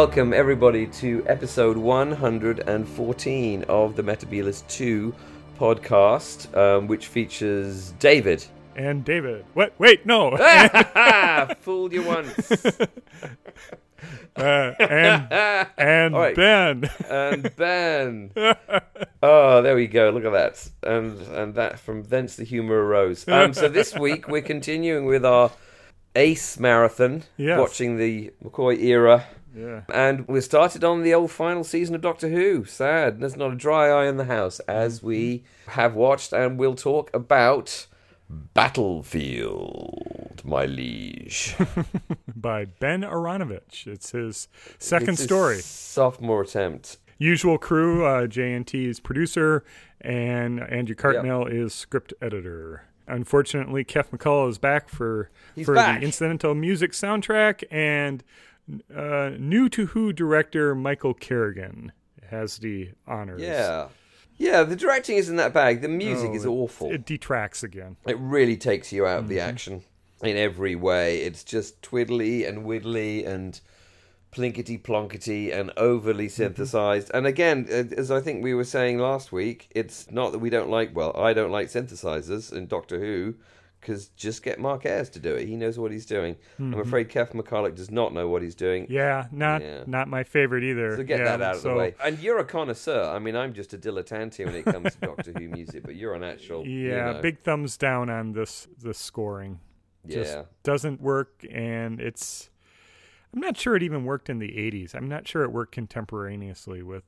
Welcome, everybody, to episode 114 of the Metebelis 2 podcast, um, which features David. And David. What? Wait, no. Fooled you once. Uh, and and right. Ben. And Ben. Oh, there we go. Look at that. And and that from thence the humour arose. Um, so this week we're continuing with our Ace marathon, Yes. watching the McCoy era. Yeah. And we started on the old final season of Doctor Who. Sad. There's not a dry eye in the house as we have watched and we'll talk about Battlefield, my liege. By Ben Aaronovitch. It's his second It's his story. Sophomore attempt. Usual crew, uh, JNT is producer, and Andrew Cartmel is script editor. Unfortunately, Keff McCulloch is back for He's for back. the incidental music soundtrack, and uh, new to Who director Michael Kerrigan has the honors. Yeah. Yeah, the directing isn't that bad. The music Oh, is awful. It detracts again. It really takes you out of the Mm-hmm. action in every way. It's just twiddly and widdly and plinkety plonkety and overly Mm-hmm. synthesized. And again, uh, as I think we were saying last week, it's not that we don't like, well, I don't like synthesizers in Doctor Who. Because just get Mark Ayres to do it. He knows what he's doing. I'm afraid Keff McCulloch does not know what he's doing. Mm-hmm. Yeah, not Yeah. not my favorite either. So get Yeah, that out of the way. And you're a connoisseur. I mean, I'm just a dilettante when it comes to Doctor Who music, but you're an actual. you Yeah, know, big thumbs down on this this scoring. Just Yeah. doesn't work, and it's. I'm not sure it even worked in the '80s. I'm not sure it worked contemporaneously with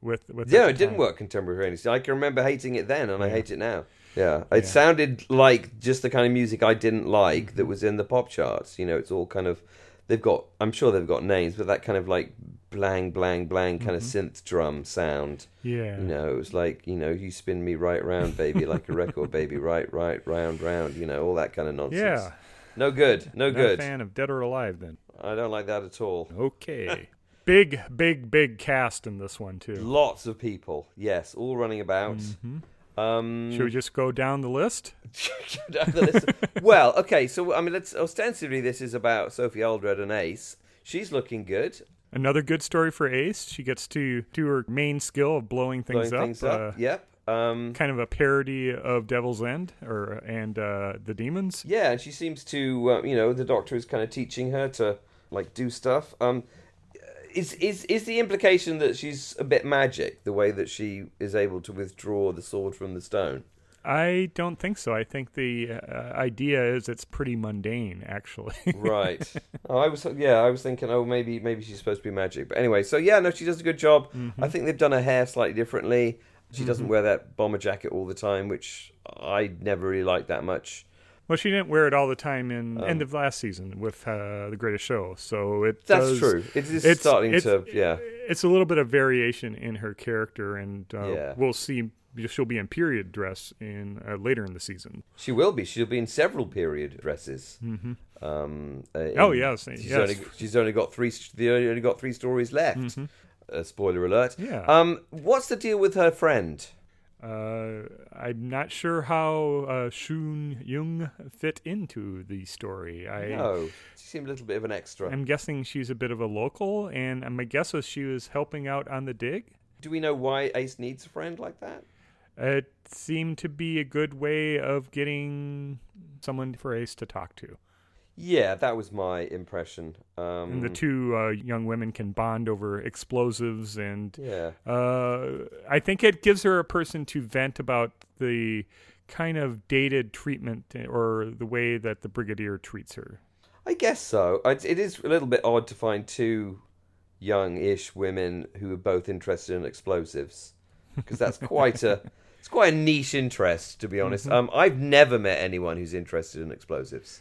with with. Yeah, it the didn't work contemporaneously. I can remember hating it then, and I hate it now. Yeah, it Yeah. sounded like just the kind of music I didn't like that was in the pop charts. You know, it's all kind of they've got. I'm sure they've got names, but that kind of like blang blang blang kind of mm-hmm. synth drum sound. Yeah, You know, it was like you know, you spin me right round, baby, like a record, baby, right, right, round, round. You know, all that kind of nonsense. yeah. No good. No Not good. a fan of Dead or Alive then. I don't like that at all. Okay. big, big, big cast in this one too. Lots of people, yes, all running about. Mm-hmm. Um, Should we just go down the list? down the list. well, okay, so I mean, let's ostensibly this is about Sophie Aldred and Ace. She's looking good, Another good story for Ace. She gets to do her main skill of blowing things blowing up. things up. uh, yep. Um, kind of a parody of Devil's End or and uh, the demons. yeah, and she seems to, uh, you know, the Doctor is kind of teaching her to like do stuff. Um, is is is the implication that she's a bit magic, the way that she is able to withdraw the sword from the stone? I don't think so. I think the uh, idea is it's pretty mundane, actually. right. Oh, I was yeah, I was thinking oh maybe maybe she's supposed to be magic. But anyway, so yeah, no, she does a good job. Mm-hmm. I think they've done her hair slightly differently. She doesn't wear that bomber jacket all the time, which I never really liked that much. Well, she didn't wear it all the time in end of last season with uh, the Greatest Show, so it Um, That's does- true. It is it's- starting it's- to yeah. It's a little bit of variation in her character, and uh, Yeah. we'll see. She'll be in period dress in uh, later in the season. She will be. She'll be in several period dresses. Mm-hmm. Um, uh, in- Oh, yes, She's, yes. Only, she's only got three. They only got three stories left. Uh, spoiler alert. Mm-hmm. Yeah. Um, what's the deal with her friend? Uh, I'm not sure how uh, Shou Yuing fit into the story. I No, she seemed a little bit of an extra. I'm guessing she's a bit of a local, and my guess is she was helping out on the dig. Do we know why Ace needs a friend like that? It seemed to be a good way of getting someone for Ace to talk to. Yeah, that was my impression. Um, And the two uh, young women can bond over explosives, and yeah, uh, I think it gives her a person to vent about the kind of dated treatment or the way that the brigadier treats her. I guess so. It, it is a little bit odd to find two young-ish women who are both interested in explosives, because that's quite a it's quite a niche interest, to be honest. Um, I've never met anyone who's interested in explosives,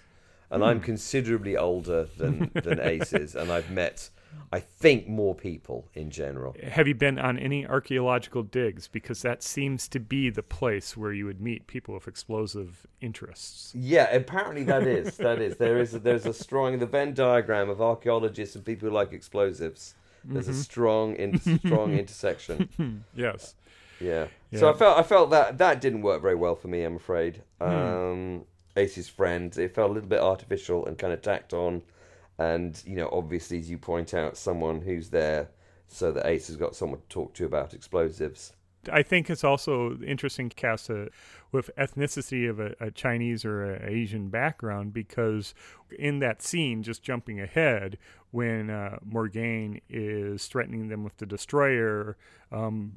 and I'm considerably older than than Ace is, and I've met, I think, more people in general. Have you been on any archaeological digs? Because that seems to be the place where you would meet people with explosive interests. Yeah, apparently that is that is there is a, there's a strong the Venn diagram of archaeologists and people who like explosives. There's a strong in, strong intersection. Yes. Yeah. Yeah. So I felt I felt that that didn't work very well for me. I'm afraid. Um, Ace's friend, it felt a little bit artificial and kind of tacked on. and you know, obviously, as you point out, someone who's there so that Ace has got someone to talk to about explosives. I think it's also interesting to cast a, with ethnicity of a, a Chinese or a Asian background because in that scene, just jumping ahead, when uh, Morgaine is threatening them with the destroyer, um,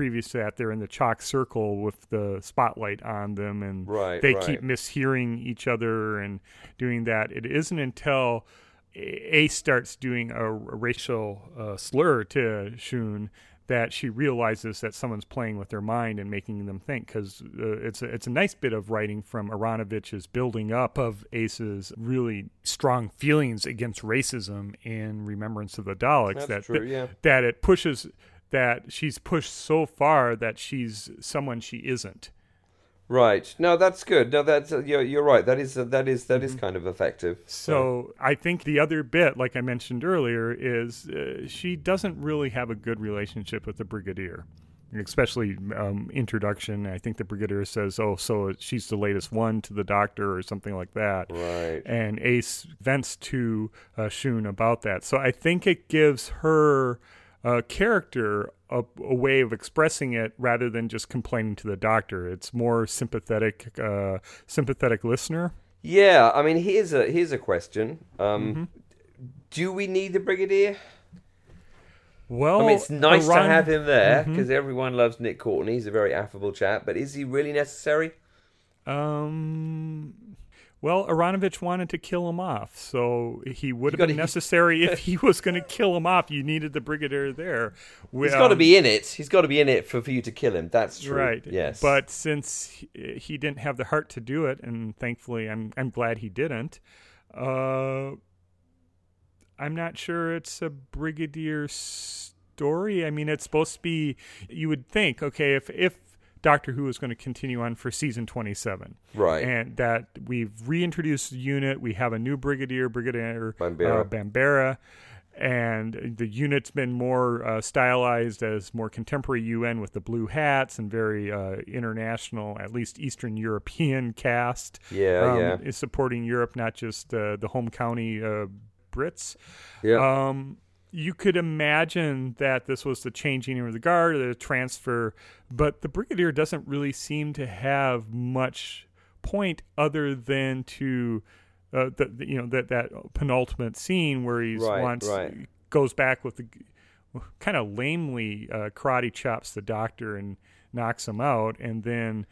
previous to that, they're in the chalk circle with the spotlight on them, and Right, they right. keep mishearing each other and doing that. It isn't until Ace starts doing a, a racial uh, slur to Shun that she realizes that someone's playing with their mind and making them think because uh, it's a, it's a nice bit of writing from Aaronovitch's building up of Ace's really strong feelings against racism in Remembrance of the Daleks That's that true, yeah. that it pushes that she's pushed so far that she's someone she isn't. Right. No, that's good. No, that's uh, you're, you're right. That is uh, that is that is kind of effective. So I think the other bit, like I mentioned earlier, is uh, she doesn't really have a good relationship with the brigadier, especially um, introduction. I think the brigadier says, "Oh, so she's the latest one to the doctor," or something like that. Right. And Ace vents to uh, Shun about that. So I think it gives her uh, character a, a way of expressing it rather than just complaining to the doctor. It's more sympathetic, uh, sympathetic listener. Yeah. I mean, here's a here's a question. Um, Mm-hmm. Do we need the brigadier? Well, I mean, it's nice to have him there Mm-hmm. because everyone loves Nick Courtney. He's a very affable chap, but is he really necessary? Um. Well, Aaronovitch wanted to kill him off, so he would have been necessary if he was going to kill him off. You needed the brigadier there. He's got to be in it. He's got to be in it for, for you to kill him. That's true. right. Yes. But since he, he didn't have the heart to do it, and thankfully, I'm I'm glad he didn't. Uh, I'm not sure it's a brigadier story. I mean, it's supposed to be. You would think, okay, if if Doctor Who is going to continue on for season 27, Right. and that we've reintroduced the unit, we have a new brigadier, Brigadier Bambera. uh, Bambera. And the unit's been more uh, stylized as more contemporary UN with the blue hats and very uh, international, at least Eastern European cast. Yeah, um, yeah. Is supporting Europe, not just uh, the home county uh, Brits. yeah. Um, you could imagine that this was the changing of the guard, or the transfer, but the brigadier doesn't really seem to have much point other than to, uh, the, the- you know, that that penultimate scene where he's Right, wants right. goes back with the kind of lamely uh, karate chops the doctor and knocks him out, and then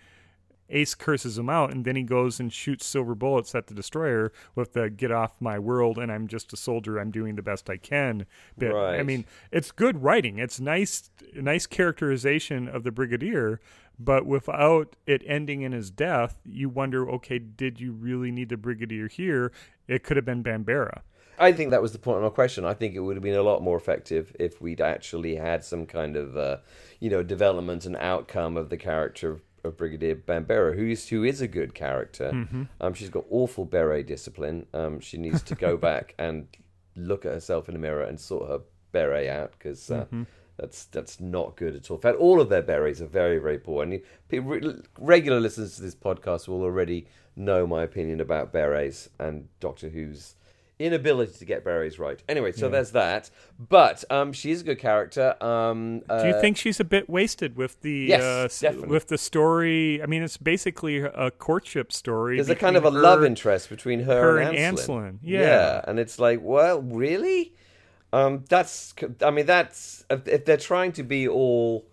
Ace curses him out, and then he goes and shoots silver bullets at the destroyer with the "Get off my world!" and I'm just a soldier. I'm doing the best I can. Bit. I mean, it's good writing. It's nice, nice characterization of the brigadier, but without it ending in his death, you wonder, okay, did you really need the brigadier here? It could have been Bambera. I think that was the point of my question. I think it would have been a lot more effective if we'd actually had some kind of, uh, you know, development and outcome of the character of, Brigadier Bambera, who is who is a good character. Mm-hmm. Um, she's got awful beret discipline. Um, she needs to go back and look at herself in the mirror and sort her beret out because. Uh, Mm-hmm. That's that's not good at all. In fact, all of their berets are very very poor. And people, regular listeners to this podcast will already know my opinion about berets and Doctor Who's inability to get berets right. Anyway, so there's that. But um, she's a good character. Um, uh, Do you think she's a bit wasted with the Yes, uh, with the story? I mean, it's basically a courtship story. there's a kind of a between love interest between her, her and and Ancelyn. Ancelyn, yeah. and it's like, well, really? Um, that's. I mean, that's if they're trying to be all,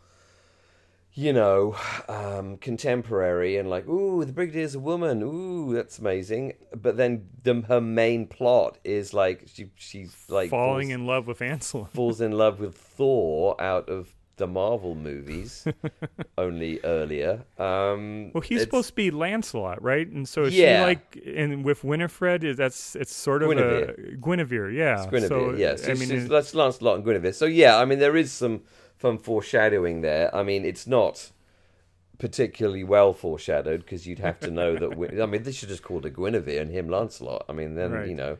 you know, um, contemporary and like, ooh, the brigadier's a woman. Ooh, that's amazing. But then the, her main plot is like she she's like falling falls, in love with Ansel, falls in love with Thor out of the Marvel movies, only earlier. Um, Well, he's supposed to be Lancelot, right? And so is Yeah. she like, and with Winifred, is that's it's sort of a Guinevere, yeah. Guinevere, so, yes. I mean, that's Lancelot and Guinevere. So yeah, I mean there is some some foreshadowing there. I mean it's not particularly well foreshadowed because you'd have to know that. Win- I mean they should just call her Guinevere and him Lancelot. I mean then Right. You know,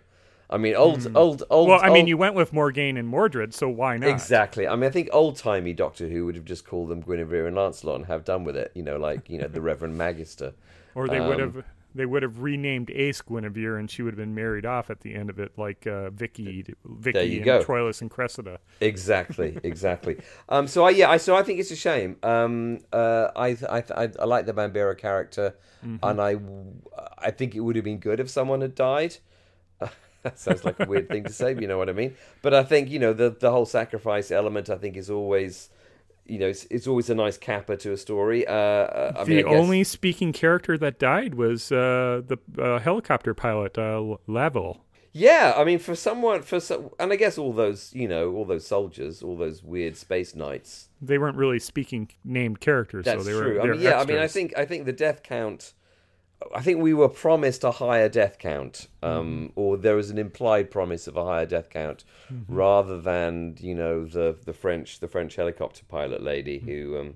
I mean old old old. well, I mean, old- you went with Morgaine and Mordred, so why not? Exactly. I mean, I think old timey Doctor Who would have just called them Guinevere and Lancelot and have done with it. You know, like you know the Reverend Magister. Or they would Um, have they would have renamed Ace Guinevere, and she would have been married off at the end of it, like uh, Vicky, Vicky, and go. Troilus and Cressida. Exactly, exactly. um, so I yeah, I so I think it's a shame. Um, uh, I, I I I like the Bambera character, and I I think it would have been good if someone had died. that sounds like a weird thing to say, but you know what I mean. But I think you know the the whole sacrifice element. I think is always. You know, it's, it's always a nice capper to a story. Uh, uh, I the mean, I guess- only speaking character that died was uh, the uh, helicopter pilot, uh, Lavel. Yeah, I mean, for someone, for some, and I guess all those, you know, all those soldiers, all those weird space knights. They weren't really speaking named characters, That's so they were. I mean, yeah, I mean, I think I think the death count. I think we were promised a higher death count, um, Mm-hmm. or there was an implied promise of a higher death count, rather than you know the the French the French helicopter pilot lady who, um,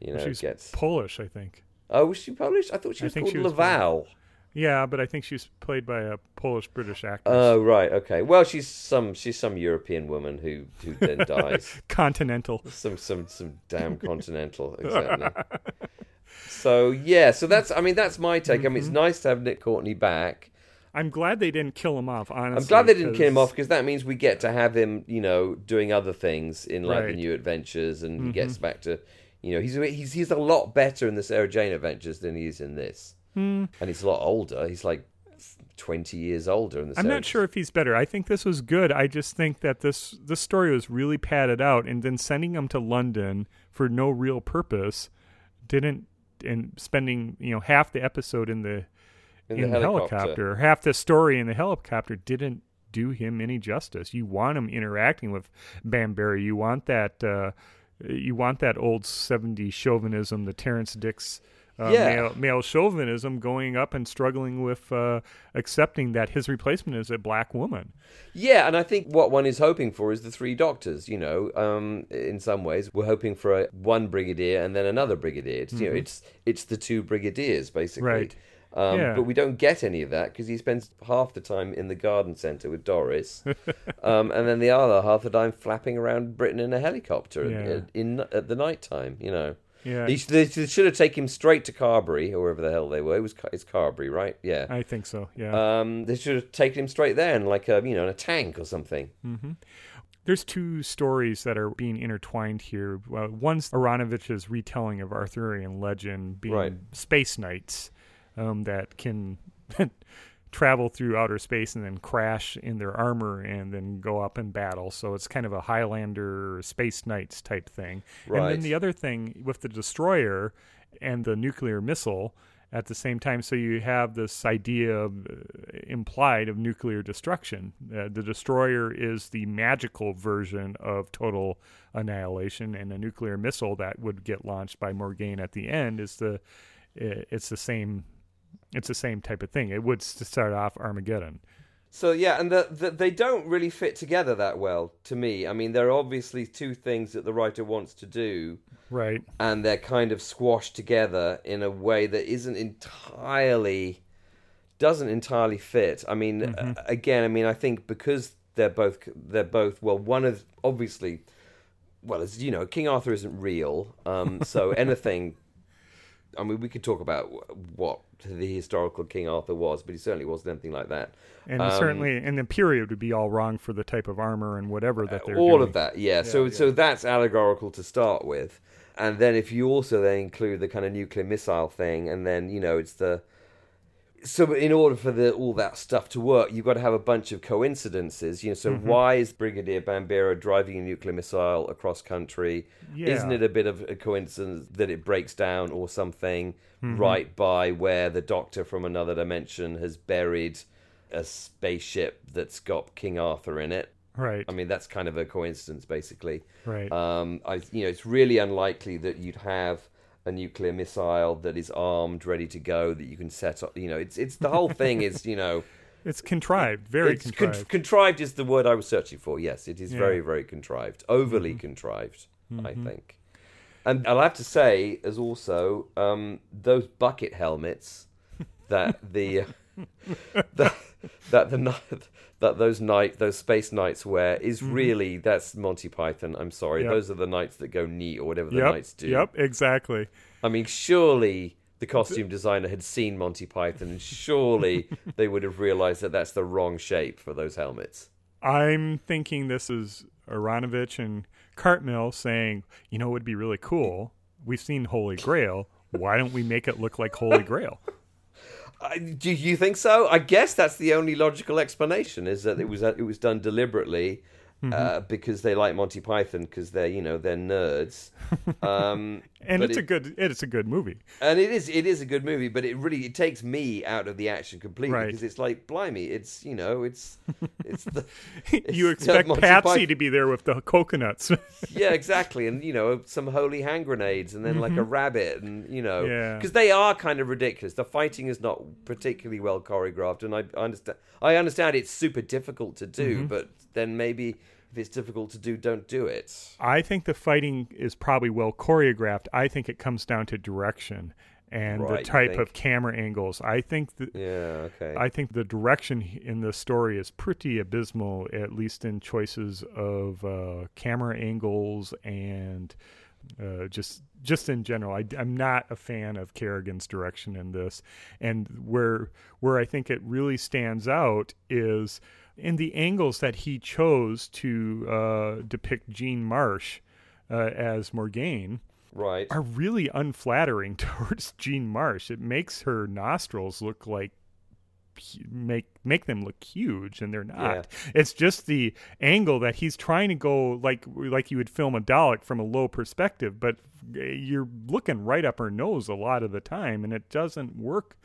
you know, Mm-hmm. She's gets. Polish, I think. Oh, was she Polish? I thought she was called she was Laval. Yeah, but I think she's played by a Polish British actress. Oh right, okay. Well, she's some she's some European woman who who then dies. Continental. some some some damn continental exactly so yeah so that's i mean that's my take i mean Mm-hmm. it's nice to have nick courtney back I'm glad they didn't kill him off. Honestly, i'm glad they didn't kill him off because that means we get to have him you know doing other things in like the Right. Mm-hmm. new adventures and he gets back to you know he's he's he's a lot better in the sarah jane adventures than he is in this Hmm. and he's a lot older he's like 20 years older in the I'm not sure if he's better. I think this was good. I just think that this this story was really padded out, and then sending him to London for no real purpose didn't. And spending you know half the episode in the in, in, the the helicopter, helicopter, half the story in the helicopter didn't do him any justice. You want him interacting with Bambera. You want that. Uh, you want that old '70s chauvinism, the Terrance Dicks. Uh, Yeah. male, male chauvinism going up and struggling with uh, accepting that his replacement is a black woman. Yeah, and I think what one is hoping for is the three doctors. You know, um, in some ways, we're hoping for a, one brigadier and then another brigadier. It's, You know, it's it's the two brigadiers basically. Right. Um, Yeah. But we don't get any of that because he spends half the time in the garden centre with Doris, um, and then the other half the time flapping around Britain in a helicopter Yeah. in, in at the night time. You know. Yeah, He, they, they should have taken him straight to Carbury or wherever the hell they were. It was it's Carbury, right? Yeah. I think so. Yeah. Um, they should have taken him straight there in like a you know in a tank or something. There's two stories that are being intertwined here. Uh, one's Aaronovitch's retelling of Arthurian legend being Right. space knights um, that can travel through outer space and then crash in their armor and then go up in battle. So it's kind of a Highlander space knights type thing. Right. And then the other thing with the destroyer and the nuclear missile at the same time. So you have this idea of, uh, implied of nuclear destruction. Uh, the destroyer is the magical version of total annihilation, and a nuclear missile that would get launched by Morgaine at the end is the it's the same. It's the same type of thing. It would start off Armageddon. So yeah, and the, the, they don't really fit together that well to me. I mean, there are obviously two things that the writer wants to do, Right. and they're kind of squashed together in a way that isn't entirely doesn't entirely fit. I mean, uh, again, I mean, I think because they're both they're both well, one of obviously, well, as you know, King Arthur isn't real, um, so anything. I mean, we could talk about what the historical King Arthur was, but he certainly wasn't anything like that. And Um, certainly, and the period would be all wrong for the type of armor and whatever that they're all doing. of that yeah, so so that's allegorical to start with and then if you also then include the kind of nuclear missile thing and then you know it's the so in order for the all that stuff to work you've got to have a bunch of coincidences you know so Mm-hmm. why is brigadier bambera driving a nuclear missile across country Yeah. isn't it a bit of a coincidence that it breaks down or something Mm-hmm. right by where the doctor from another dimension has buried a spaceship that's got king arthur in it Right. I mean, that's kind of a coincidence, basically. right. Um, I, you know, it's really unlikely that you'd have a nuclear missile that is armed, ready to go, that you can set up. You know, it's it's the whole thing is, you know, it's contrived. Very it's con- contrived. contrived is the word I was searching for. Yes, it is Yeah. very very contrived, overly Mm-hmm. contrived, I think. And I'll have to say, as also um, those bucket helmets that the that that the that those night those space knights wear is really that's Monty Python. I'm sorry, Mm-hmm. Yep. those are the knights that go neat or whatever the yep. knights do. Yep. Exactly. I mean, surely the costume designer had seen Monty Python, and surely they would have realized that that's the wrong shape for those helmets. I'm thinking this is Aaronovitch and Cartmel saying, you know, it would be really cool. We've seen Holy Grail. Why don't we make it look like Holy Grail? Uh, do you think so? I guess that's the only logical explanation is that it was it was done deliberately Mm-hmm. uh, because they like Monty Python because they're you know they're nerds. Um, and it's it- a good it's a good movie. and it is it is a good movie, but it really it takes me out of the action completely Right. because it's like blimey, it's you know it's it's the you it's expect Monty Patsy Python. to be there with the coconuts. yeah exactly and you know some holy hand grenades and then like a rabbit and you know Mm-hmm. Yeah. because they are kind of ridiculous. The fighting is not particularly well choreographed, and I understand I understand it's super difficult to do, Mm-hmm. but then maybe if it's difficult to do, don't do it. I think the fighting is probably well choreographed. I think it comes down to direction and Right, the type of camera angles. I think that Yeah, okay. I think the direction in the story is pretty abysmal, at least in choices of uh, camera angles and uh, just just in general. I, am not a fan of Kerrigan's direction in this, and where where I think it really stands out is in the angles that he chose to uh, depict Jean Marsh uh, as Morgaine right. are really unflattering towards Jean Marsh. It makes her nostrils look like make make them look huge and they're not. It's just the angle that he's trying to go like like you would film a Dalek from a low perspective, but you're looking right up her nose a lot of the time and it doesn't work.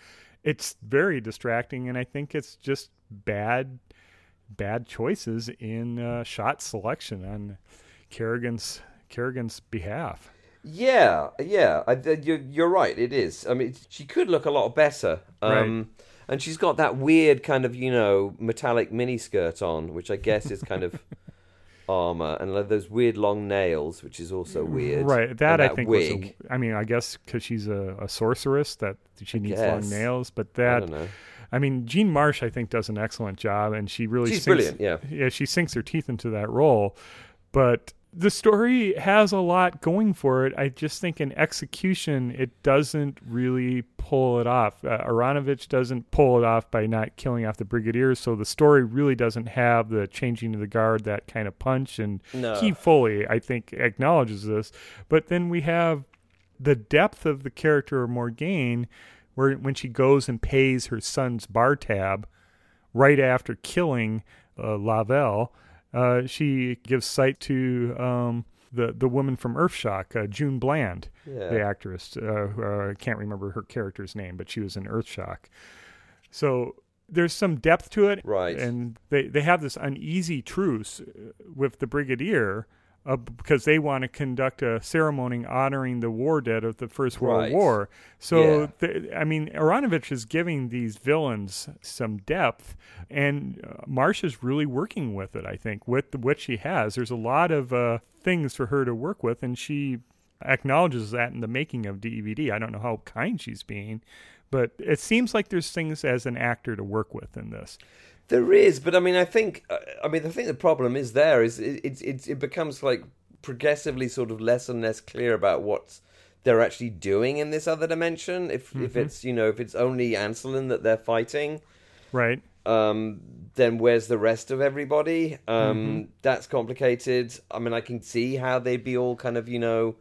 It's very distracting and I think it's just bad bad choices in uh, shot selection on Kerrigan's Kerrigan's behalf. Yeah, yeah, I, you're, you're right. It is. I mean, she could look a lot better. Um, And she's got that weird kind of, you know, metallic miniskirt on, which I guess is kind of armor, and like those weird long nails, which is also weird. Right. That, And I think wig. was. A, I mean, I guess because she's a, a sorceress that she I needs guess. long nails. But I that, don't know. I mean, Jean Marsh, I think, does an excellent job, and she really She's sinks, brilliant. Yeah. Yeah, she sinks her teeth into that role. But the story has a lot going for it. I just think in execution, it doesn't really pull it off. Uh, Aaronovitch doesn't pull it off by not killing off the brigadiers, so the story really doesn't have the changing of the guard that kind of punch. And No. he fully, I think, acknowledges this. But then we have the depth of the character of Morgaine, where when she goes and pays her son's bar tab right after killing uh, Lavel, uh, she gives sight to um, the the woman from Earthshock, uh, June Bland, Yeah. the actress. Uh, who, uh, I can't remember her character's name, but she was in Earthshock. So there's some depth to it, Right. And they they have this uneasy truce uh, with the brigadier. Uh, because they want to conduct a ceremony honoring the war dead of the First World Right. War. So, Yeah. the, I mean, Aaronovitch is giving these villains some depth, and uh, Marsh is really working with it, I think, with what she has. There's a lot of uh, things for her to work with, and she acknowledges that in the making of DVD. I don't know how kind she's being, but it seems like there's things as an actor to work with in this. There is, but I mean, I think, uh, I mean, I think the problem is there is it it it, becomes like progressively sort of less and less clear about what they're actually doing in this other dimension. If if it's you know if it's only Ancelyn that they're fighting, Right. um, then where's the rest of everybody? Um, That's complicated. I mean, I can see how they'd be all kind of you know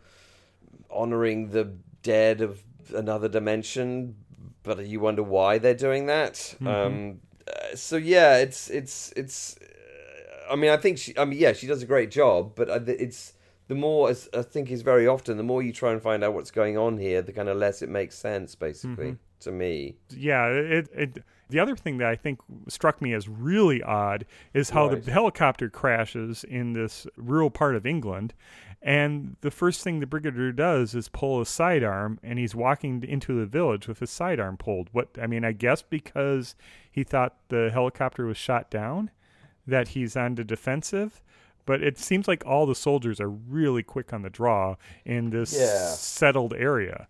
honoring the dead of another dimension, but you wonder why they're doing that. Um, uh, so yeah, it's it's it's. uh, I mean, I think she. I mean, yeah, she does a great job, but it's the more as I think is very often the more you try and find out what's going on here, the kind of less it makes sense, basically, to me. yeah it, it the other thing that i think struck me as really odd is how Right. the helicopter crashes in this rural part of england and the first thing the brigadier does is pull a sidearm and he's walking into the village with his sidearm pulled what i mean i guess because he thought the helicopter was shot down that he's on the defensive but it seems like all the soldiers are really quick on the draw in this Yeah. settled area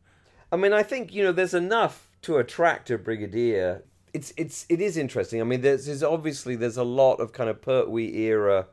I mean, I think you know there's enough to attract a brigadier. It's it's it is interesting. I mean, there's, there's obviously there's a lot of kind of Pertwee era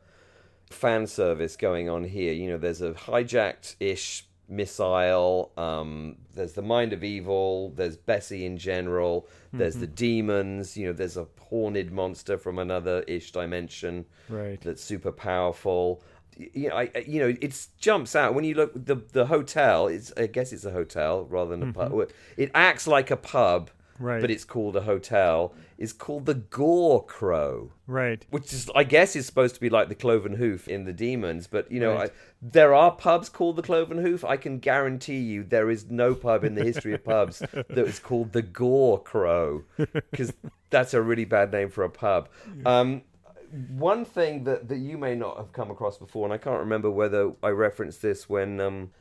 fan service going on here. You know, there's a hijacked ish missile. Um, there's the mind of evil. There's Bessie in general. There's the demons. You know, there's a horned monster from another ish dimension Right. that's super powerful. You know, I, you know, it jumps out when you look the the hotel. It's I guess it's a hotel rather than a pub. It acts like a pub, Right. but it's called a hotel. Is called the Gore Crow Right. which is I guess is supposed to be like the cloven hoof in the demons, but you know, Right. I, there are pubs called the cloven hoof. I can guarantee you there is no pub in the history of pubs that is called the Gore Crow because that's a really bad name for a pub. Um, one thing that, that you may not have come across before, and I can't remember whether I referenced this when um,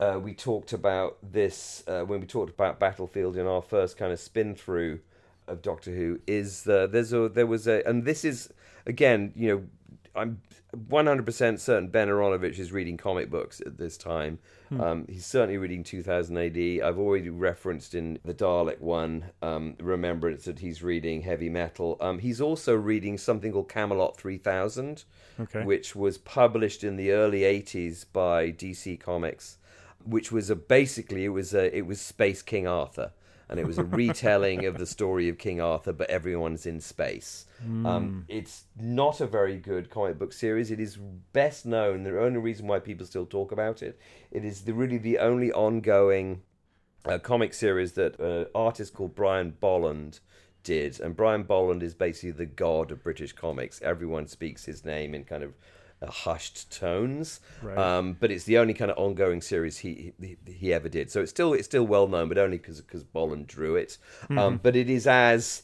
uh, we talked about this uh, when we talked about Battlefield in our first kind of spin through of Doctor Who is uh, there's a there was a and this is again you know I'm 100% certain Ben Aaronovitch is reading comic books at this time. Um, he's certainly reading 2000 AD. I've already referenced in the Dalek one um, remembrance that he's reading heavy metal. Um, he's also reading something called Camelot 3000 Okay. which was published in the early 80s by DC Comics, which was a basically it was a it was Space King Arthur, and it was a retelling of the story of King Arthur, but everyone's in space. Um, it's not a very good comic book series. It is best known. The only reason why people still talk about it, it is the, really the only ongoing uh, comic series that an artist called Brian Bolland did. And Brian Bolland is basically the god of British comics. Everyone speaks his name in kind of uh, hushed tones. Right. Um, but it's the only kind of ongoing series he he, he ever did. So it's still it's still well known, but only because because Bolland drew it. Um, but it is as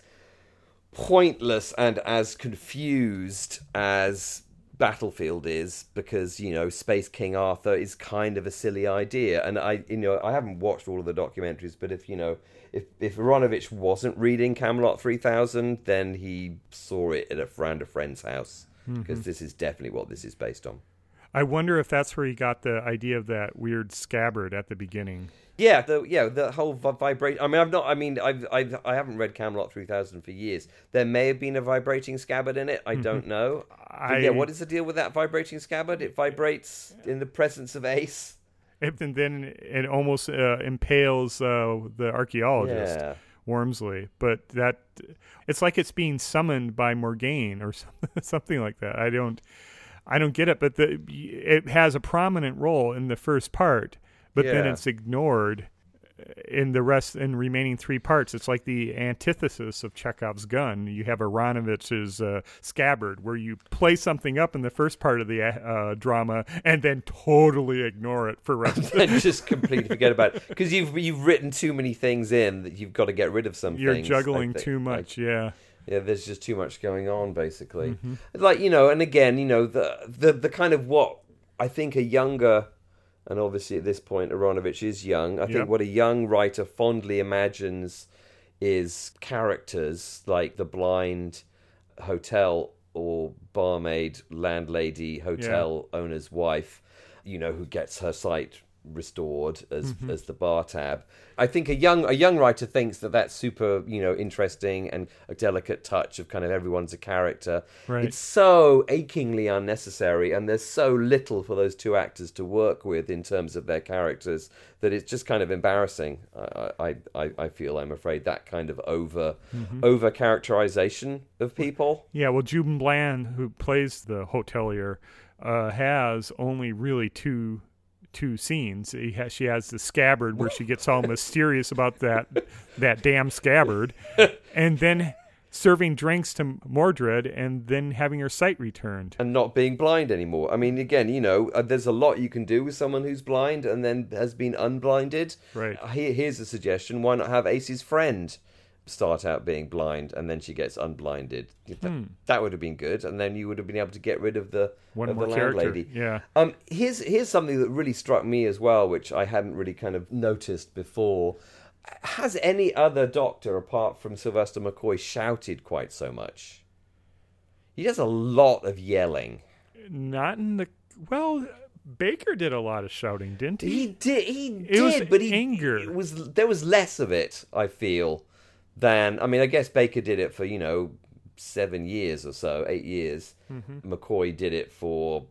pointless and as confused as Battlefield is because you know Space King Arthur is kind of a silly idea, and I you know I haven't watched all of the documentaries, but if you know if if Aaronovitch wasn't reading Camelot three thousand, then he saw it at a friend a friend's house because this is definitely what this is based on. I wonder if that's where he got the idea of that weird scabbard at the beginning. Yeah, the yeah the whole vi- vibrate. I mean, I've not. I mean, I've, I've I haven't read Camelot three thousand for years. There may have been a vibrating scabbard in it. I don't know. But yeah, what is the deal with that vibrating scabbard? It vibrates in the presence of Ace. And then it almost uh, impales uh, the archaeologist Yeah. Warmsly, but that it's like it's being summoned by Morgaine or something, something like that. I don't, I don't get it. But the it has a prominent role in the first part, but then it's ignored in the rest in remaining three parts. It's like the antithesis of Chekhov's gun. You have Aaronovitch's uh, scabbard, where you play something up in the first part of the uh, drama and then totally ignore it for rest. and just completely forget about it because you've you've written too many things in that you've got to get rid of something You're things. juggling too much. yeah. yeah, there's just too much going on, basically. Mm-hmm. Like you know, and again, you know, the the the kind of what I think a younger, and obviously at this point, Aaronovitch is young. I Yep. think what a young writer fondly imagines is characters like the blind hotel or barmaid, landlady, hotel owner's wife, you know, who gets her sight restored as Mm-hmm. as the bar tab. I think a young a young writer thinks that that's super, you know, interesting and a delicate touch of kind of everyone's a character. Right. It's so achingly unnecessary and there's so little for those two actors to work with in terms of their characters that it's just kind of embarrassing. I I, I, I feel I'm afraid that kind of over over characterization of people. Yeah, well, June Bland, who plays the hotelier, uh, has only really two two scenes. Has, she has the scabbard where she gets all mysterious about that that damn scabbard, and then serving drinks to Mordred, and then having her sight returned. and not being blind anymore. I mean, again, you know, uh, there's a lot you can do with someone who's blind and then has been unblinded. Right. Here, here's a suggestion: why not have Ace's friend start out being blind and then she gets unblinded? That, that would have been good, and then you would have been able to get rid of the One of more the character. landlady. Yeah. Um, here's here's something that really struck me as well, which I hadn't really kind of noticed before. Has any other Doctor apart from Sylvester McCoy shouted quite so much? He does a lot of yelling. Not in the well. Baker did a lot of shouting, didn't he? He did. He It did, but he anger. It was there was less of it. I feel than I mean. I guess Baker did it for you know seven years or so, eight years. Mm-hmm. McCoy did it for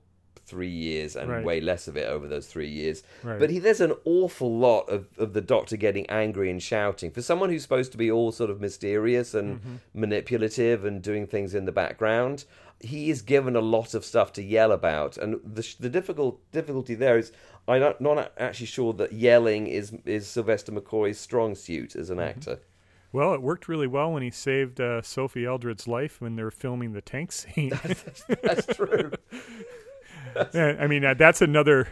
three years and Right. way less of it over those three years. Right. But he, there's an awful lot of, of the Doctor getting angry and shouting. For someone who's supposed to be all sort of mysterious and Mm-hmm. manipulative and doing things in the background, he is given a lot of stuff to yell about. And the, the difficult difficulty there is I'm not, not actually sure that yelling is, is Sylvester McCoy's strong suit as an Mm-hmm. actor. Well, it worked really well when he saved uh, Sophie Aldred's life when they were filming the tank scene. That's true. Yeah, I mean, uh, that's another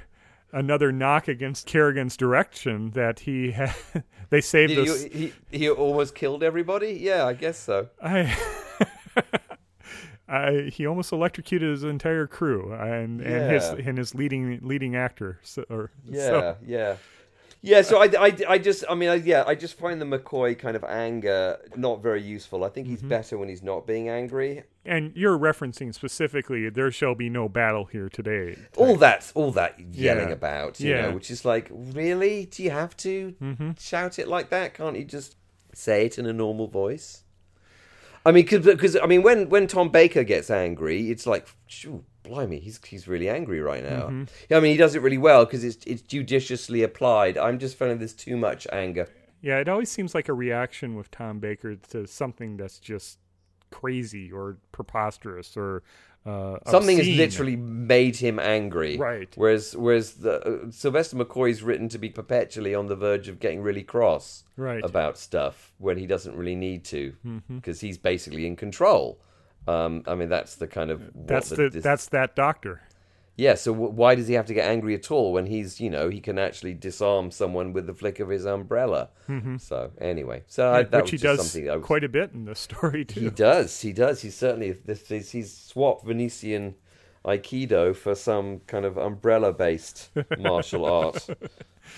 another knock against Kerrigan's direction that he had, they saved He, this. he, he almost killed everybody? Yeah, I guess so. I, I, he almost electrocuted his entire crew and and his and his leading leading actor. So, or, Yeah, so- yeah. Yeah, so I, I, I just, I mean, I, yeah, I just find the McCoy kind of anger not very useful. I think he's Mm-hmm. better when he's not being angry. and you're referencing specifically, there shall be no battle here today. All that, all that yelling Yeah. about, you Yeah. know, which is like, really? Do you have to Mm-hmm. shout it like that? Can't you just say it in a normal voice? I mean, because I mean, when when Tom Baker gets angry, it's like, shoo, blimey, he's he's really angry right now. Mm-hmm. Yeah, I mean, he does it really well because it's it's judiciously applied. I'm just feeling there's too much anger. Yeah, it always seems like a reaction with Tom Baker to something that's just crazy or preposterous or uh, Something has literally made him angry. Right. Whereas whereas the, uh, Sylvester McCoy's written to be perpetually on the verge of getting really cross right. about stuff when he doesn't really need to Mm-hmm. because he's basically in control. Um, I mean, that's the kind of that's the, that's that doctor. yeah. So w- why does he have to get angry at all when he's you know he can actually disarm someone with the flick of his umbrella? So anyway, so I, that which he does was, quite a bit in the story too. He does. He does. He certainly. This is, he's swapped Venetian Aikido for some kind of umbrella-based martial art,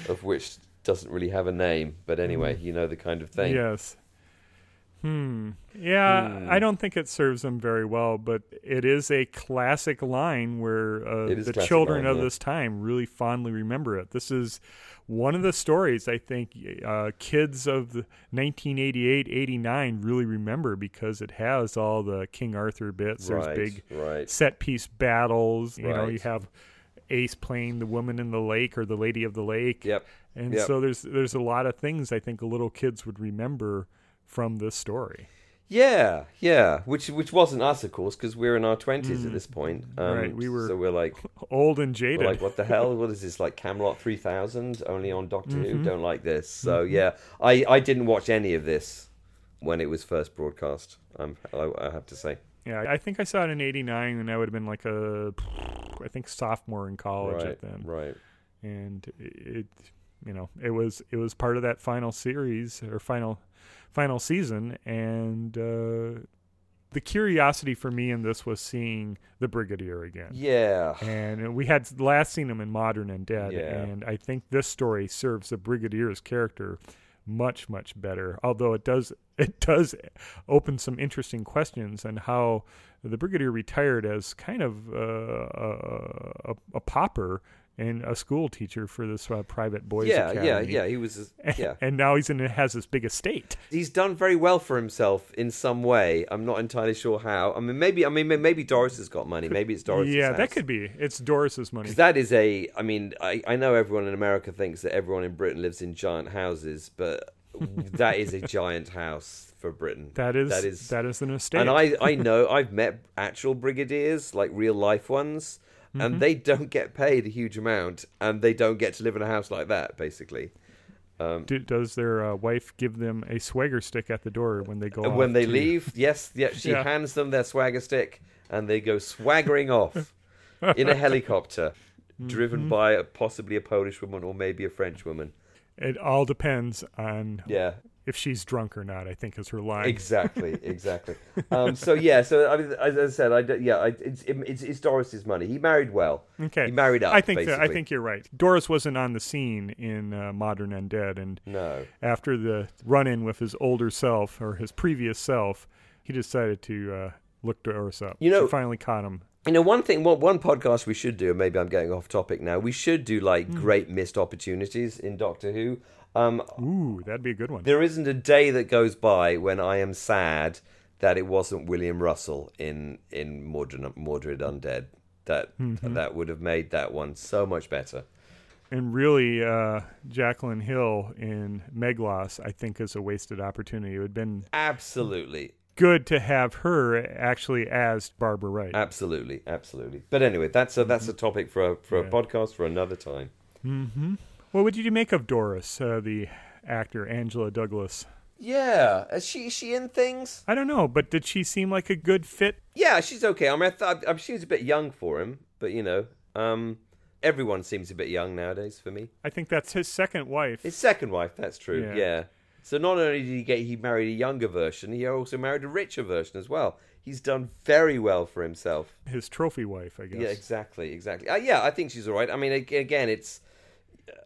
of which doesn't really have a name. But anyway, you know the kind of thing. Yes. Hmm. Yeah, Hmm. I don't think it serves them very well, but it is a classic line where uh, the children line, of yeah. this time really fondly remember it. This is one of the stories I think uh, kids of the 1988 89 really remember because it has all the King Arthur bits. Right. There's big Right. set piece battles. You know, you have Ace playing the woman in the lake or the lady of the lake. Yep. And Yep. so there's there's a lot of things I think little kids would remember from this story. Yeah. Yeah. Which which wasn't us, of course, because we're in our twenties at this point. Um, Mm. Right, we were- So we're like, Old and jaded. we're like, what the hell? What is this like? Camelot three thousand only on Doctor Mm-hmm. Who. Don't like this. So yeah, I I didn't watch any of this when it was first broadcast. Um, I, I have to say. yeah, I think I saw it in '89, and I would have been like a, I think sophomore in college Right. at then, Right. and it, you know, it was it was part of that final series or final final season, and uh, the curiosity for me in this was seeing the Brigadier again. Yeah. And we had last seen him in Mawdryn Undead, Yeah. and I think this story serves the Brigadier's character much much better. Although it does it does open some interesting questions on how the Brigadier retired as kind of uh, a, a, a pauper and a school teacher for this uh, private boys Yeah, academy. yeah, yeah. He was, yeah. And now he's in has this big estate. He's done very well for himself in some way. I'm not entirely sure how. I mean, maybe, I mean, maybe Doris has got money. Maybe it's Doris. yeah, that could be. It's Doris's money. that is a. I mean, I, I know everyone in America thinks that everyone in Britain lives in giant houses, but that is a giant house for Britain. That is that is that is an estate. And I, I know I've met actual brigadiers, like real life ones, Mm-hmm. and they don't get paid a huge amount, and they don't get to live in a house like that, basically. Do, does their uh, wife give them a swagger stick at the door when they go? When they to- leave, yes, yeah, she Yeah. hands them their swagger stick, and they go swaggering off in a helicopter, driven Mm-hmm. by a, possibly a Polish woman or maybe a French woman. It all depends on Yeah, if she's drunk or not. I think is her line. exactly, exactly. um, so yeah, so I mean, as I said, I yeah, I, it's, it's it's Doris's money. He married well. Okay, He married up. I think that, I think you're right. Doris wasn't on the scene in uh, Mawdryn Undead, and no. after the run-in with his older self or his previous self, he decided to uh, look Doris up. You know- she finally caught him. You know, one thing, one, one podcast we should do, and maybe I'm getting off topic now. We should do like Hmm. great missed opportunities in Doctor Who. Um, Ooh, that'd be a good one. there isn't a day that goes by when I am sad that it wasn't William Russell in in Mawdryn, Mawdryn Undead. that Mm-hmm. that would have made that one so much better. And really, uh, Jacqueline Hill in Meglos, I think, is a wasted opportunity. It would have been Absolutely, good to have her actually as Barbara Wright. absolutely, absolutely. But anyway, that's a that's a topic for a, for a Mm-hmm. Yeah. podcast for another time. What would you make of Doris, uh, the actor Angela Douglas? Yeah, is she is she in things? I don't know, but did she seem like a good fit? Yeah, she's okay. I mean, I thought I, she was a bit young for him, but you know, um, everyone seems a bit young nowadays for me. I think that's his second wife. His second wife, that's true. Yeah. Yeah. So not only did he get he married a younger version, he also married a richer version as well. He's done very well for himself. his trophy wife, I guess. Yeah, exactly, exactly. Uh, yeah, I think she's all right. I mean, again, it's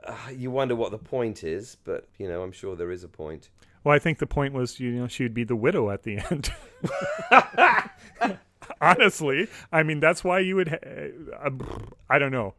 uh, you wonder what the point is, but you know, I'm sure there is a point. Well, I think the point was, you know, she'd be the widow at the end. Honestly, I mean, that's why you would. Ha- uh, I don't know.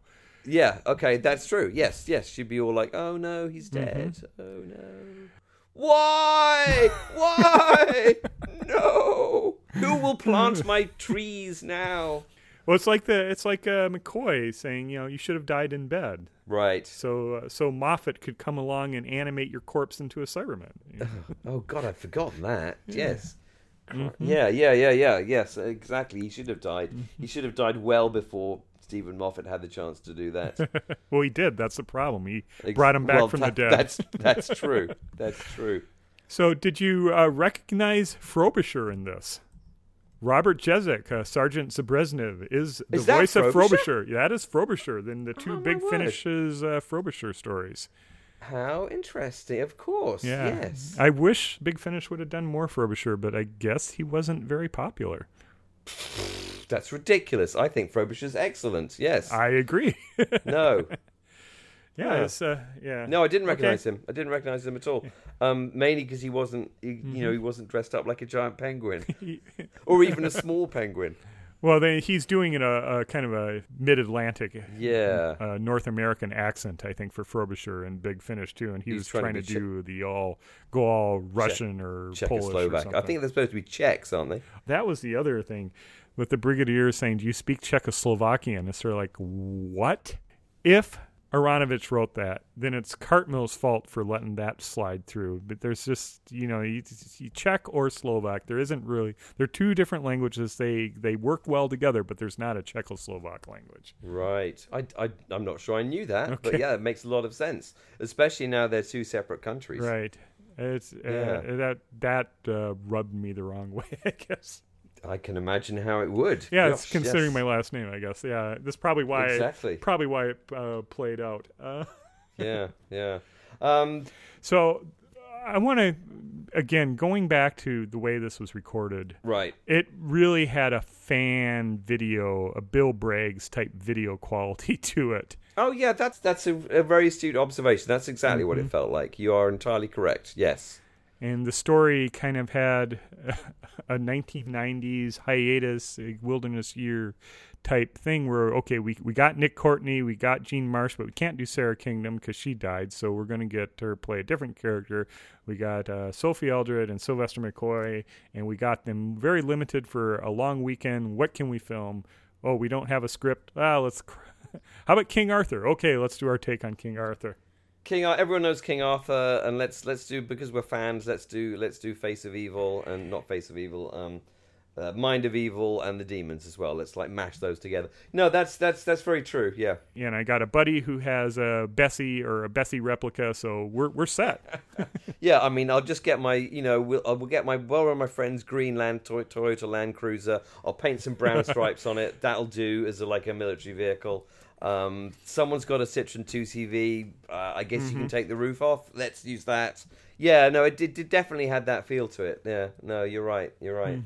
Yeah, okay, that's true. Yes, yes, she'd be all like, "Oh no, he's Mm-hmm. dead. Oh no, why, why, no? Who will plant my trees now?" Well, it's like the it's like uh, McCoy saying, you know, you should have died in bed, Right. so uh, so Moffat could come along and animate your corpse into a Cyberman. You know? Oh God, I'd forgotten that. Yes. Mm-hmm. Yeah, yeah, yeah, yeah. Yes, exactly. He should have died. He should have died well before Steven Moffat had the chance to do that. well, he did. That's the problem. He Ex- brought him back well, from that- the dead. That's that's true. That's true. So, did you uh, recognize Frobisher in this? Robert Jezek, uh, Sergeant Zbrigniev, is the Is voice of Frobisher? Frobisher. That is Frobisher in the two Oh, Big. Finishes uh, Frobisher stories. How interesting. Of course. Yeah. Yes. I wish Big Finish would have done more Frobisher, but I guess he wasn't very popular. That's ridiculous. I think Frobisher's excellent. Yes. I agree. no. Yeah, Huh. it's, uh, yeah. No, I didn't Okay. recognize him. I didn't recognize him at all. Um, mainly because he wasn't, he, you Mm-hmm. know, he wasn't dressed up like a giant penguin, or even a small penguin. Well, they, he's doing it a, a kind of a mid-Atlantic, Yeah. uh, North American accent, I think, for Frobisher and Big Finish too. And he He's was trying trying to to, do the all go all Russian or Polish or Czechoslovak. something. I think they're supposed to be Czechs, aren't they? that was the other thing with the brigadier saying, "Do you speak Czechoslovakian?" It's sort of like, what? If Aaronovitch wrote that, then it's Cartmel's fault for letting that slide through. But there's just, you know, you, you Czech or Slovak. There isn't really. They're two different languages. They they work well together, but there's not a Czechoslovak language. Right. I, I, I'm not sure I knew that, but yeah, it makes a lot of sense, especially now they're two separate countries. Right. It's uh, Yeah. that that uh, rubbed me the wrong way, I guess. I can imagine how it would. Yeah, Gosh, it's considering yes. my last name, I guess. Yeah, that's probably why Exactly. probably why it uh, played out. Uh, yeah, yeah. Um, so I want to again going back to the way this was recorded. right. It really had a fan video, a Bill Baggs type video quality to it. Oh yeah, that's that's a, a very astute observation. That's exactly what Mm-hmm. it felt like. You are entirely correct. Yes. And the story kind of had a 1990s hiatus, a wilderness year type thing where, okay, we, we got Nick Courtney, we got Jean Marsh, but we can't do Sara Kingdom because she died. So we're going to get her play a different character. We got uh, Sophie Aldred and Sylvester McCoy, and we got them very limited for a long weekend. What can we film? Oh, we don't have a script. Ah, let's. How about King Arthur? Okay, let's do our take on King Arthur. King everyone knows King Arthur, and let's let's do because we're fans. Let's do let's do Face of Evil and not Face of Evil. Um, uh, Mind of Evil and the demons as well. Let's like mash those together. No, that's that's that's very true. Yeah. and I got a buddy who has a Bessie or a Bessie replica, so we're we're set. Yeah, I mean, I'll just get my, you know, we'll, I will get my, well, of my friends' Greenland Toy- Toyota Land Cruiser. I'll paint some brown stripes on it. That'll do as a, like a military vehicle. Um, someone's got a Citroen 2CV. Uh, I guess you can take the roof off. Let's use that. Yeah, no, it, did it definitely had that feel to it. Yeah, no, you're right. You're right.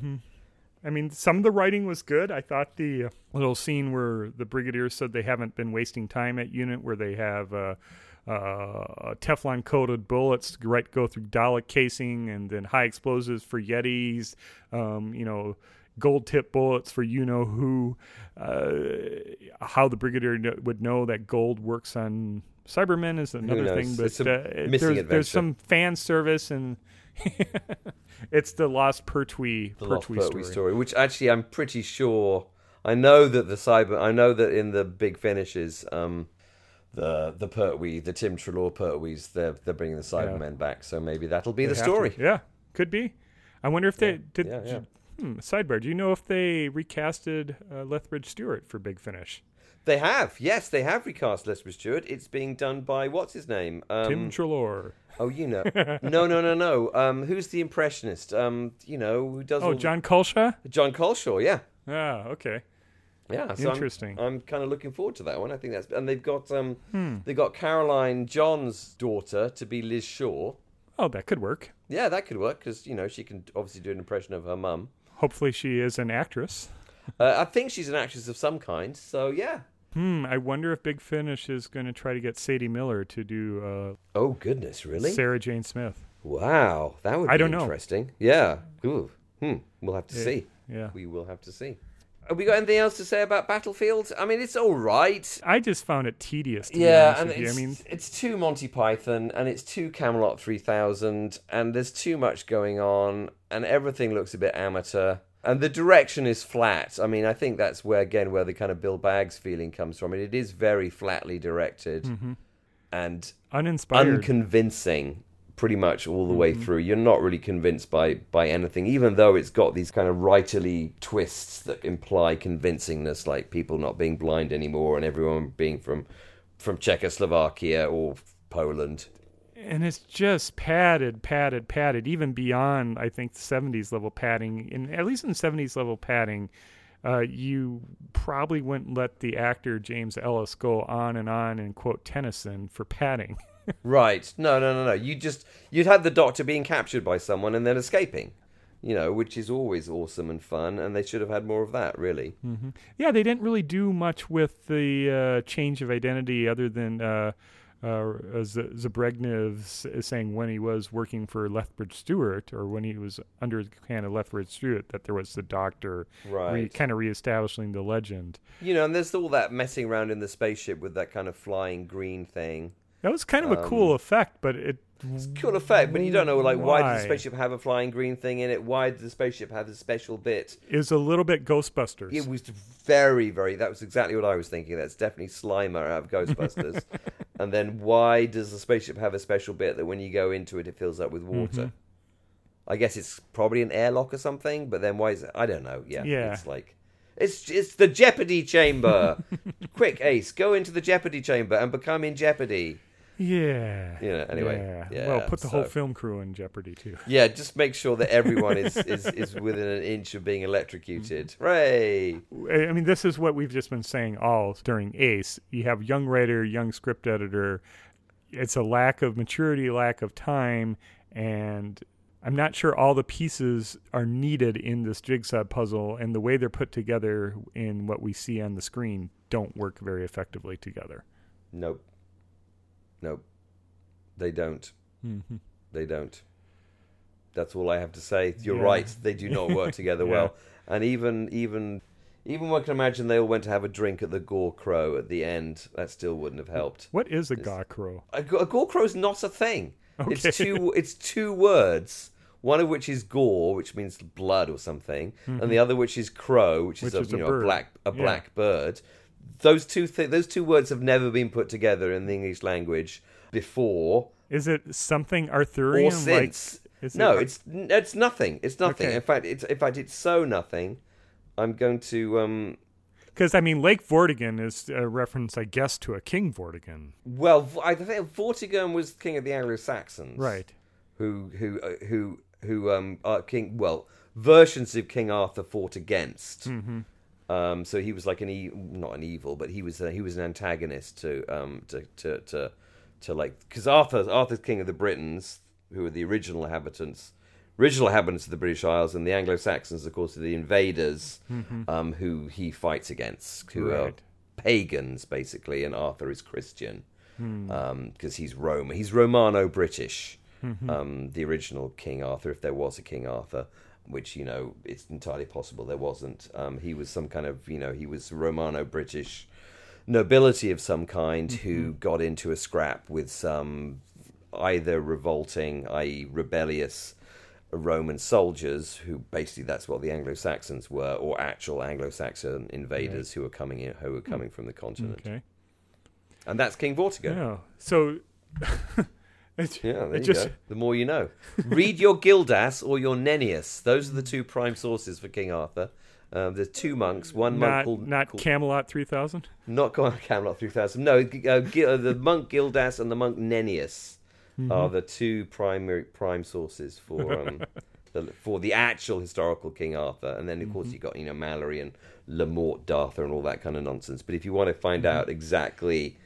I mean, some of the writing was good. I thought the little scene where the brigadier said they haven't been wasting time at unit, where they have uh, uh, Teflon coated bullets right go through Dalek casing, and then high explosives for Yetis. Um, you know. Gold tip bullets for you know who, uh, how the brigadier would know that gold works on Cybermen is another thing. But It's a uh, there's, there's some fan service and it's the Lost Pertwee The Lost Pertwee Pertwee story. story, which actually I'm pretty sure, I know that the cyber. I know that in the big finishes, um, the the Pertwee, the Tim Treloar Pertwees, they're they're bringing the Cybermen back. So maybe that'll be They the have to. story. Yeah, could be. I wonder if they Yeah, did. yeah, yeah. Hmm, sidebar: Do you know if they recasted uh, Lethbridge Stewart for Big Finish? They have, yes, they have recast Leslie Stewart. It's being done by what's his name? Um, Tim Treloar. oh, you know, no, no, no, no. Um, who's the impressionist? Um, you know, who does? Oh, Jon Culshaw. Jon Culshaw. Yeah, Ah, okay. yeah. So I'm- Interesting. I'm, kind of looking forward to that one. I think that's and they've got um, Hmm. they got Caroline John's daughter to be Liz Shaw. Oh, that could work. Yeah, that could work because you know she can obviously do an impression of her mum. Hopefully, she is an actress. Uh, I think she's an actress of some kind. So yeah. Hmm. I wonder if Big Finish is going to try to get Sadie Miller to do Oh goodness, uh, really? Sarah Jane Smith. Wow, that would be I don't know. interesting. Yeah. Ooh. Hmm. We'll have to see. Yeah. We will have to see. Have we got anything else to say about Battlefield? I mean, it's all right. I just found it tedious. To Yeah, and it's, I mean, it's too Monty Python and it's too Camelot 3000 and there's too much going on and everything looks a bit amateur and the direction is flat. I mean, I think that's where again where the kind of Bill Baggs feeling comes from. And it is very flatly directed Mm-hmm. and uninspired. unconvincing pretty much all the way Mm-hmm. through. You're not really convinced by by anything, even though it's got these kind of writerly twists that imply convincingness, like people not being blind anymore and everyone being from from Czechoslovakia or Poland. And it's just padded, padded, padded, even beyond I think the '70s level padding. In at least in '70s level padding, uh, you probably wouldn't let the actor James Ellis go on and on and quote Tennyson for padding. Right? No, no, no, no. You just you'd have the Doctor being captured by someone and then escaping. You know, which is always awesome and fun, and they should have had more of that, really. yeah, they didn't really do much with the uh, change of identity other than. Uh, uh, Z- Zbrigniev saying when he was working for Lethbridge Stewart, or when he was under the command of Lethbridge Stewart, that there was the Doctor, Right. re- kind of reestablishing the legend. You know, and there's all that messing around in the spaceship with that kind of flying green thing. That was kind of a cool effect, but it cool effect, but you don't know like why, did Why? the spaceship have a flying green thing in it? Why did the spaceship have a special bit? is a little bit Ghostbusters. It was very, very. That was exactly what I was thinking. That's definitely Slimer out of Ghostbusters. and then why does the spaceship have a special bit that when you go into it, it fills up with water? Mm-hmm. I guess it's probably an airlock or something. But then why is it? I don't know. Yeah, Yeah. It's like. It's it's the Jeopardy chamber. Quick, Ace, go into the Jeopardy chamber and become in Jeopardy. Yeah. Yeah, anyway, Yeah. yeah, well, put the whole film crew in jeopardy too. Yeah, just make sure that everyone is, is, is within an inch of being electrocuted. Mm-hmm. Hooray! I mean, this is what we've just been saying all during Ace. You have young writer, young script editor. It's a lack of maturity, lack of time, and I'm not sure all the pieces are needed in this jigsaw puzzle, and the way they're put together in what we see on the screen don't work very effectively together. Nope. Nope. They don't. Mm-hmm. They don't. That's all I have to say. You're Yeah. right. They do not work together Yeah. well. And even even even one can imagine they all went to have a drink at the Gore Crow at the end. That still wouldn't have helped. What is a Gore Crow? A, a Gore Crow's not a thing. Okay. It's two. It's two words. One of which is gore, which means blood or something, and the other which is crow, which, is Mm-hmm. A, is a know a black a Yeah. black bird. Those two th- those two words have never been put together in the English language before Is it something Arthurian? or since. Like, no, it, it's it's nothing. It's nothing. Okay. In fact, it's in fact it's so nothing. I'm going to um because I mean Lake Vortigern is a reference, I guess, to a King Vortigern, well, I think Vortigern was king of the Anglo Saxons, right? Who who uh, who who um uh, king well versions of King Arthur fought against. Mm-hmm. Um, so he was like an e- not an evil, but he was uh, he was an antagonist to um to to to, to like because Arthur Arthur's king of the Britons, who are the original inhabitants, original inhabitants of the British Isles, and the Anglo Saxons, of course, are the invaders, um, who he fights against, who are Mm-hmm. Pagans basically, and Arthur is Christian Hmm. because he's Rome. He's Romano British, Mm-hmm. um, the original King Arthur, if there was a King Arthur, which you know it's entirely possible there wasn't. Um, he was some kind of you know he was Romano British nobility of some kind who got into a scrap with some either revolting, i.e., rebellious. Roman soldiers, who basically that's what the Anglo Saxons were, or actual Anglo Saxon invaders who were coming in, who were coming from the continent. Okay. And that's King Vortigern. Yeah. So. it, Yeah, there you just go. The more you know. Read your Gildas or your Nennius. Those are the two prime sources for King Arthur. Um, there's two monks. One monk called not called- Camelot three thousand. not Ca- Camelot 3000. No, uh, uh, the monk Gildas and the monk Nennius Mm-hmm. are the two primary prime sources for um, the, for the actual historical King Arthur. And then of Mm-hmm. course you got you know Malory and Le Morte d'Arthur and all that kind of nonsense. But if you want to find Mm-hmm. out exactly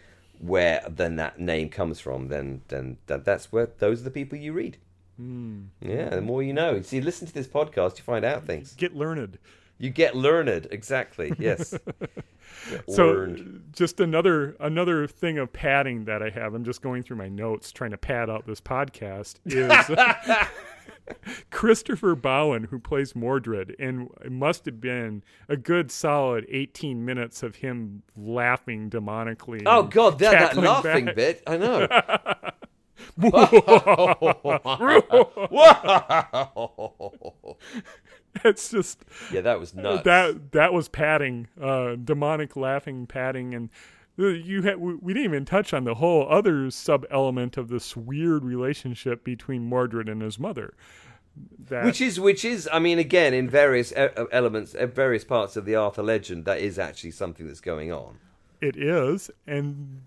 where then that name comes from, then then that, that's where those are the people you read. Hmm. Yeah, the more you know. See, listen to this podcast, you find out things. Get learned. You get learned. Exactly. Yes. So learned. just another another thing of padding that I have. I'm just going through my notes trying to pad out this podcast. Is Christopher Bowen who plays Mordred, and it must have been a good solid 18 minutes of him laughing demonically. Oh God, that, that laughing back. bit. I know. It's just yeah, that was nuts. that that was padding, uh, demonic laughing, padding, and you had we, we didn't even touch on the whole other sub element of this weird relationship between Mordred and his mother. That which is which is I mean again in various elements, uh, various parts of the Arthur legend, that is actually something that's going on. it is, and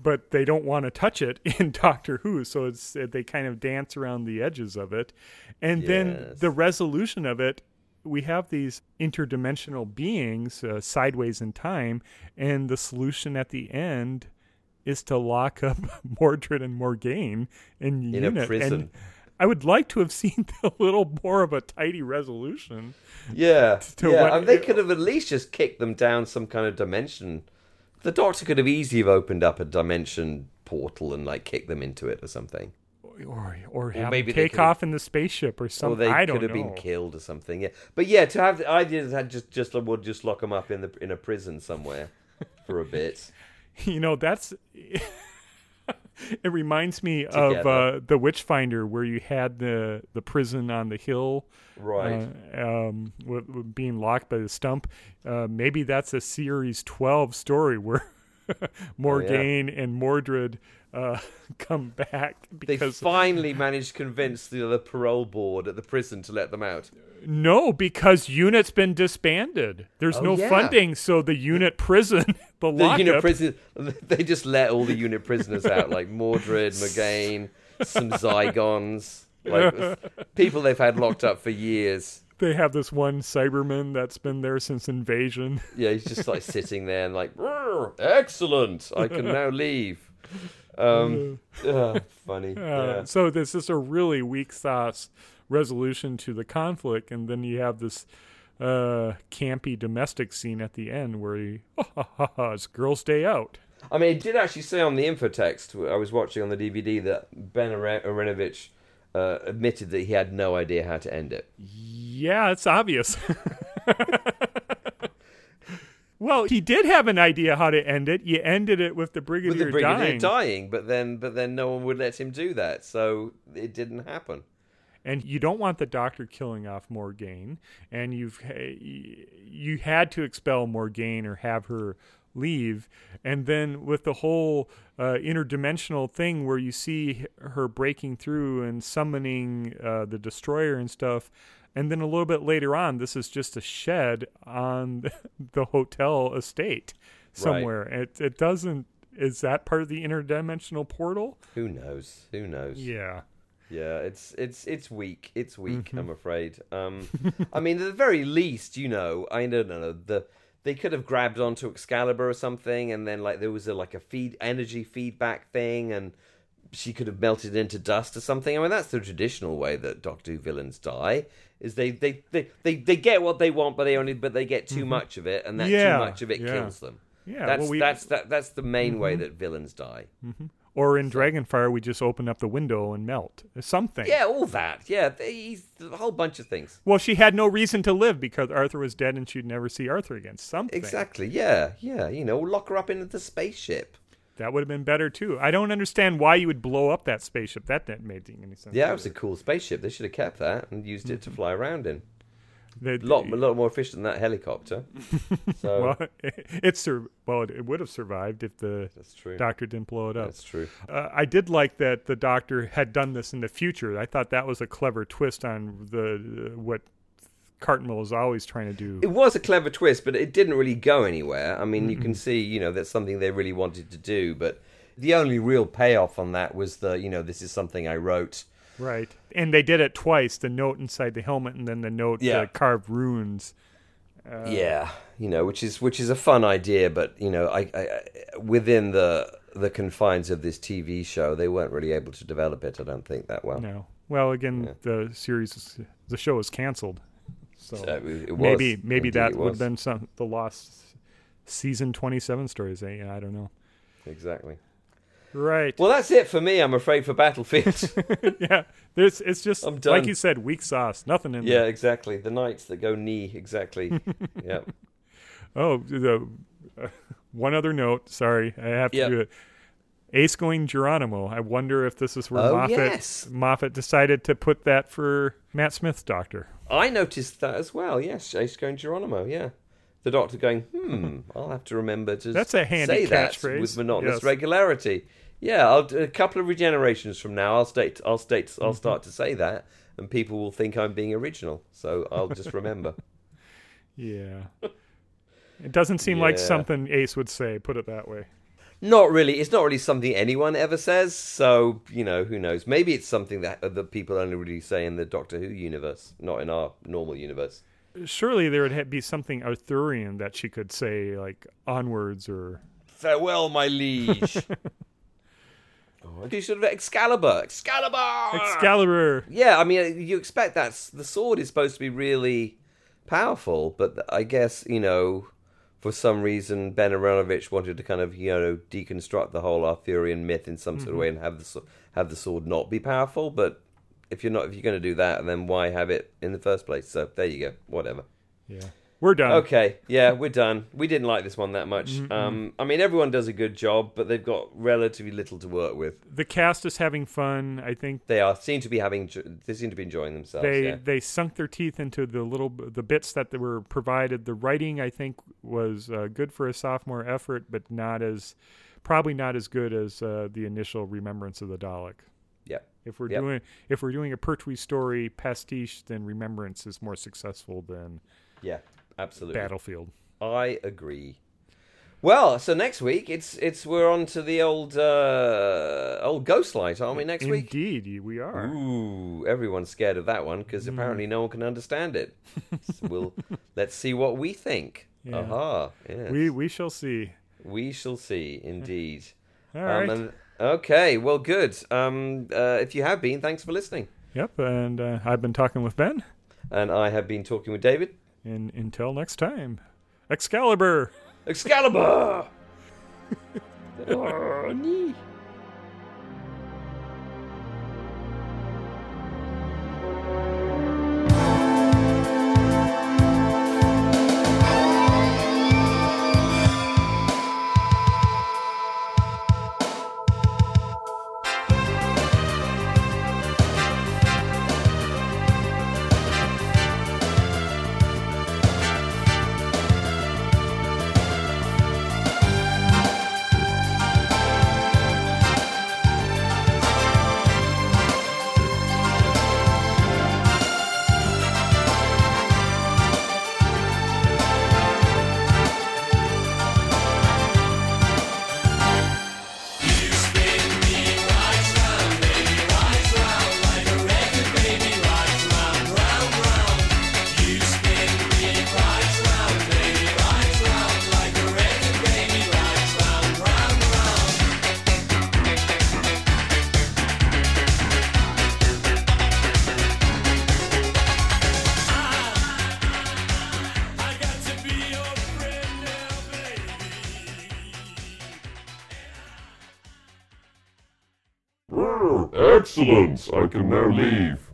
but they don't want to touch it in Doctor Who, so it's they kind of dance around the edges of it, and then the resolution of it. We have these interdimensional beings uh, sideways in time, and the solution at the end is to lock up Mordred and Morgaine in, In a unit. prison. And I would like to have seen a little more of a tidy resolution. Yeah, yeah. and they could have at least just kicked them down some kind of dimension. The Doctor could have easily have opened up a dimension portal and like kicked them into it or something. Or, or have maybe take off in the spaceship or Or something. they I don't know. could have know. been killed or something. Yeah, but yeah, to have the idea that just just would just lock them up in the in a prison somewhere for a bit. you know that's it reminds me of uh, the Witchfinder, where you had the the prison on the hill, Right. Uh, um, with, with being locked by the stump. Uh, maybe that's a series twelve story where Morgaine and Mordred uh, come back They finally managed to convince the, the parole board at the prison to let them out. no, because unit's been disbanded. There's Oh, no yeah. funding, so the unit prison, the, The unit prison, they just let all the unit prisoners out, like Mordred, Morgaine, some Zygons, like people they've had locked up for years. they have this one Cyberman that's been there since invasion. Yeah, he's just like sitting there and like, excellent, I can now leave. Um, ah, funny. Uh, yeah. So this is a really weak sauce resolution to the conflict, and then you have this uh, campy domestic scene at the end where he, ha ha ha, ha it's girls' day out. I mean, it did actually say on the infotext I was watching on the DVD that Ben Are- Aaronovitch uh, admitted that he had no idea how to end it. Yeah, it's obvious. well, he did have an idea how to end it. You ended it with the brigadier, With the brigadier dying, dying. but then but then no one would let him do that, so it didn't happen. and you don't want the doctor killing off Morgaine, and you've you had to expel Morgaine or have her leave, and then with the whole uh, interdimensional thing where you see her breaking through and summoning uh, the destroyer and stuff. And then a little bit later on, this is just a shed on the hotel estate somewhere. It it doesn't. Is that part of the interdimensional portal? Who knows? Who knows? Yeah. Yeah, it's it's it's weak. It's weak. Mm-hmm. I'm afraid. Um, I mean, at the very least, you know, I don't know the they could have grabbed onto Excalibur or something, and then like there was a like a feed energy feedback thing, and she could have melted into dust or something. I mean, that's the traditional way that Doctor Who villains die. Is they they, they, they, they get what they want, but they only but they get too much of it, and that Mm-hmm. Yeah, too much of it yeah. kills them. Yeah. That's well, we, that's that that's the main way that villains die. Mm-hmm. Or in Dragonfire, we just open up the window and melt. Something. Yeah, all that. Yeah, he's a whole bunch of things. Well, she had no reason to live because Arthur was dead and she'd never see Arthur again. Something. Exactly. Yeah, yeah. You know, lock her up into the spaceship. That would have been better too. I don't understand why you would blow up that spaceship. That didn't make any sense. Yeah, it was a cool spaceship. They should have kept that and used it to fly around in. A lot, a lot more efficient than that helicopter. So well, it's sur- well, it, it would have survived if the that's true. doctor didn't blow it up. That's true. Uh, I did like that the doctor had done this in the future. I thought that was a clever twist on the uh, what Cartmel is always trying to do. It was a clever twist, but it didn't really go anywhere. I mean, you can see, you know, that's something they really wanted to do, but the only real payoff on that was the, you know, this is something I wrote. Right. And they did it twice the note inside the helmet and then the note Yeah. uh, carved runes. Uh, yeah, you know, which is which is a fun idea, but you know, I, I I- within the the confines of this TV show, they weren't really able to develop it. I don't think that well. No. Well, again, Yeah. the series, the show is canceled. So, So it, it was, maybe maybe Indeed that would have been some the lost season 27 stories. eh? I don't know. exactly. Right. Well, that's it for me. I'm afraid for Battlefield. yeah. There's it's just like you said, weak sauce, nothing in yeah, there. Yeah, exactly. The knights that go knee. Exactly. yeah. Oh, the uh, one other note. Sorry, I have to Yep. do it. Ace going Geronimo. I wonder if this is where Oh, Moffat yes. Moffat decided to put that for Matt Smith's Doctor. I noticed that as well. Yes, Ace going Geronimo. Yeah, the doctor going. Hmm. I'll have to remember to. That's a handy say that catchphrase. with monotonous Yes. regularity. Yeah, I'll a couple of regenerations from now. I'll state. I'll state. Mm-hmm. I'll start to say that, and people will think I'm being original. So I'll just remember. Yeah. It doesn't seem like Yeah. something Ace would say. Put it that way. Not really. It's not really something anyone ever says. So you know, who knows? Maybe it's something that uh, that people only really say in the Doctor Who universe, not in our normal universe. Surely there would be something Arthurian that she could say, like onwards or. Farewell, my liege. oh, you should have Excalibur. Excalibur. Excalibur. Yeah, I mean, uh, you expect that the sword is supposed to be really powerful, but I guess you know, for some reason, Ben Aaronovitch wanted to kind of you know deconstruct the whole Arthurian myth in some sort of way mm-hmm. and have the have the sword not be powerful. But if you're not, if you're going to do that, then why have it in the first place? So there you go. Whatever. Yeah. We're done. Okay, yeah, we're done. We didn't like this one that much. Um, I mean, everyone does a good job, but they've got relatively little to work with. The cast is having fun. I think They are seem to be having. They seem to be enjoying themselves. they yeah. they sunk their teeth into the little the bits that they were provided. The writing I think was uh, good for a sophomore effort, but not as probably not as good as uh, the initial Remembrance of the Dalek. Yep. If we're Yep. doing if we're doing a Pertwee story pastiche, then Remembrance is more successful than Yeah, absolutely. Battlefield. I agree. Well, so next week it's it's we're on to the old uh, old ghost light, aren't we? Next week. Indeed, we are. Ooh, everyone's scared of that one because apparently no one can understand it. so we'll let's see what we think. Yeah. Aha! Yes. We we shall see. We shall see, indeed. All right. Um, and, okay, well, good. Um, uh, if you have been, thanks for listening. Yep, and uh, I've been talking with Ben. And I have been talking with David. And until next time, Excalibur. Excalibur! oh, nee. I can now leave.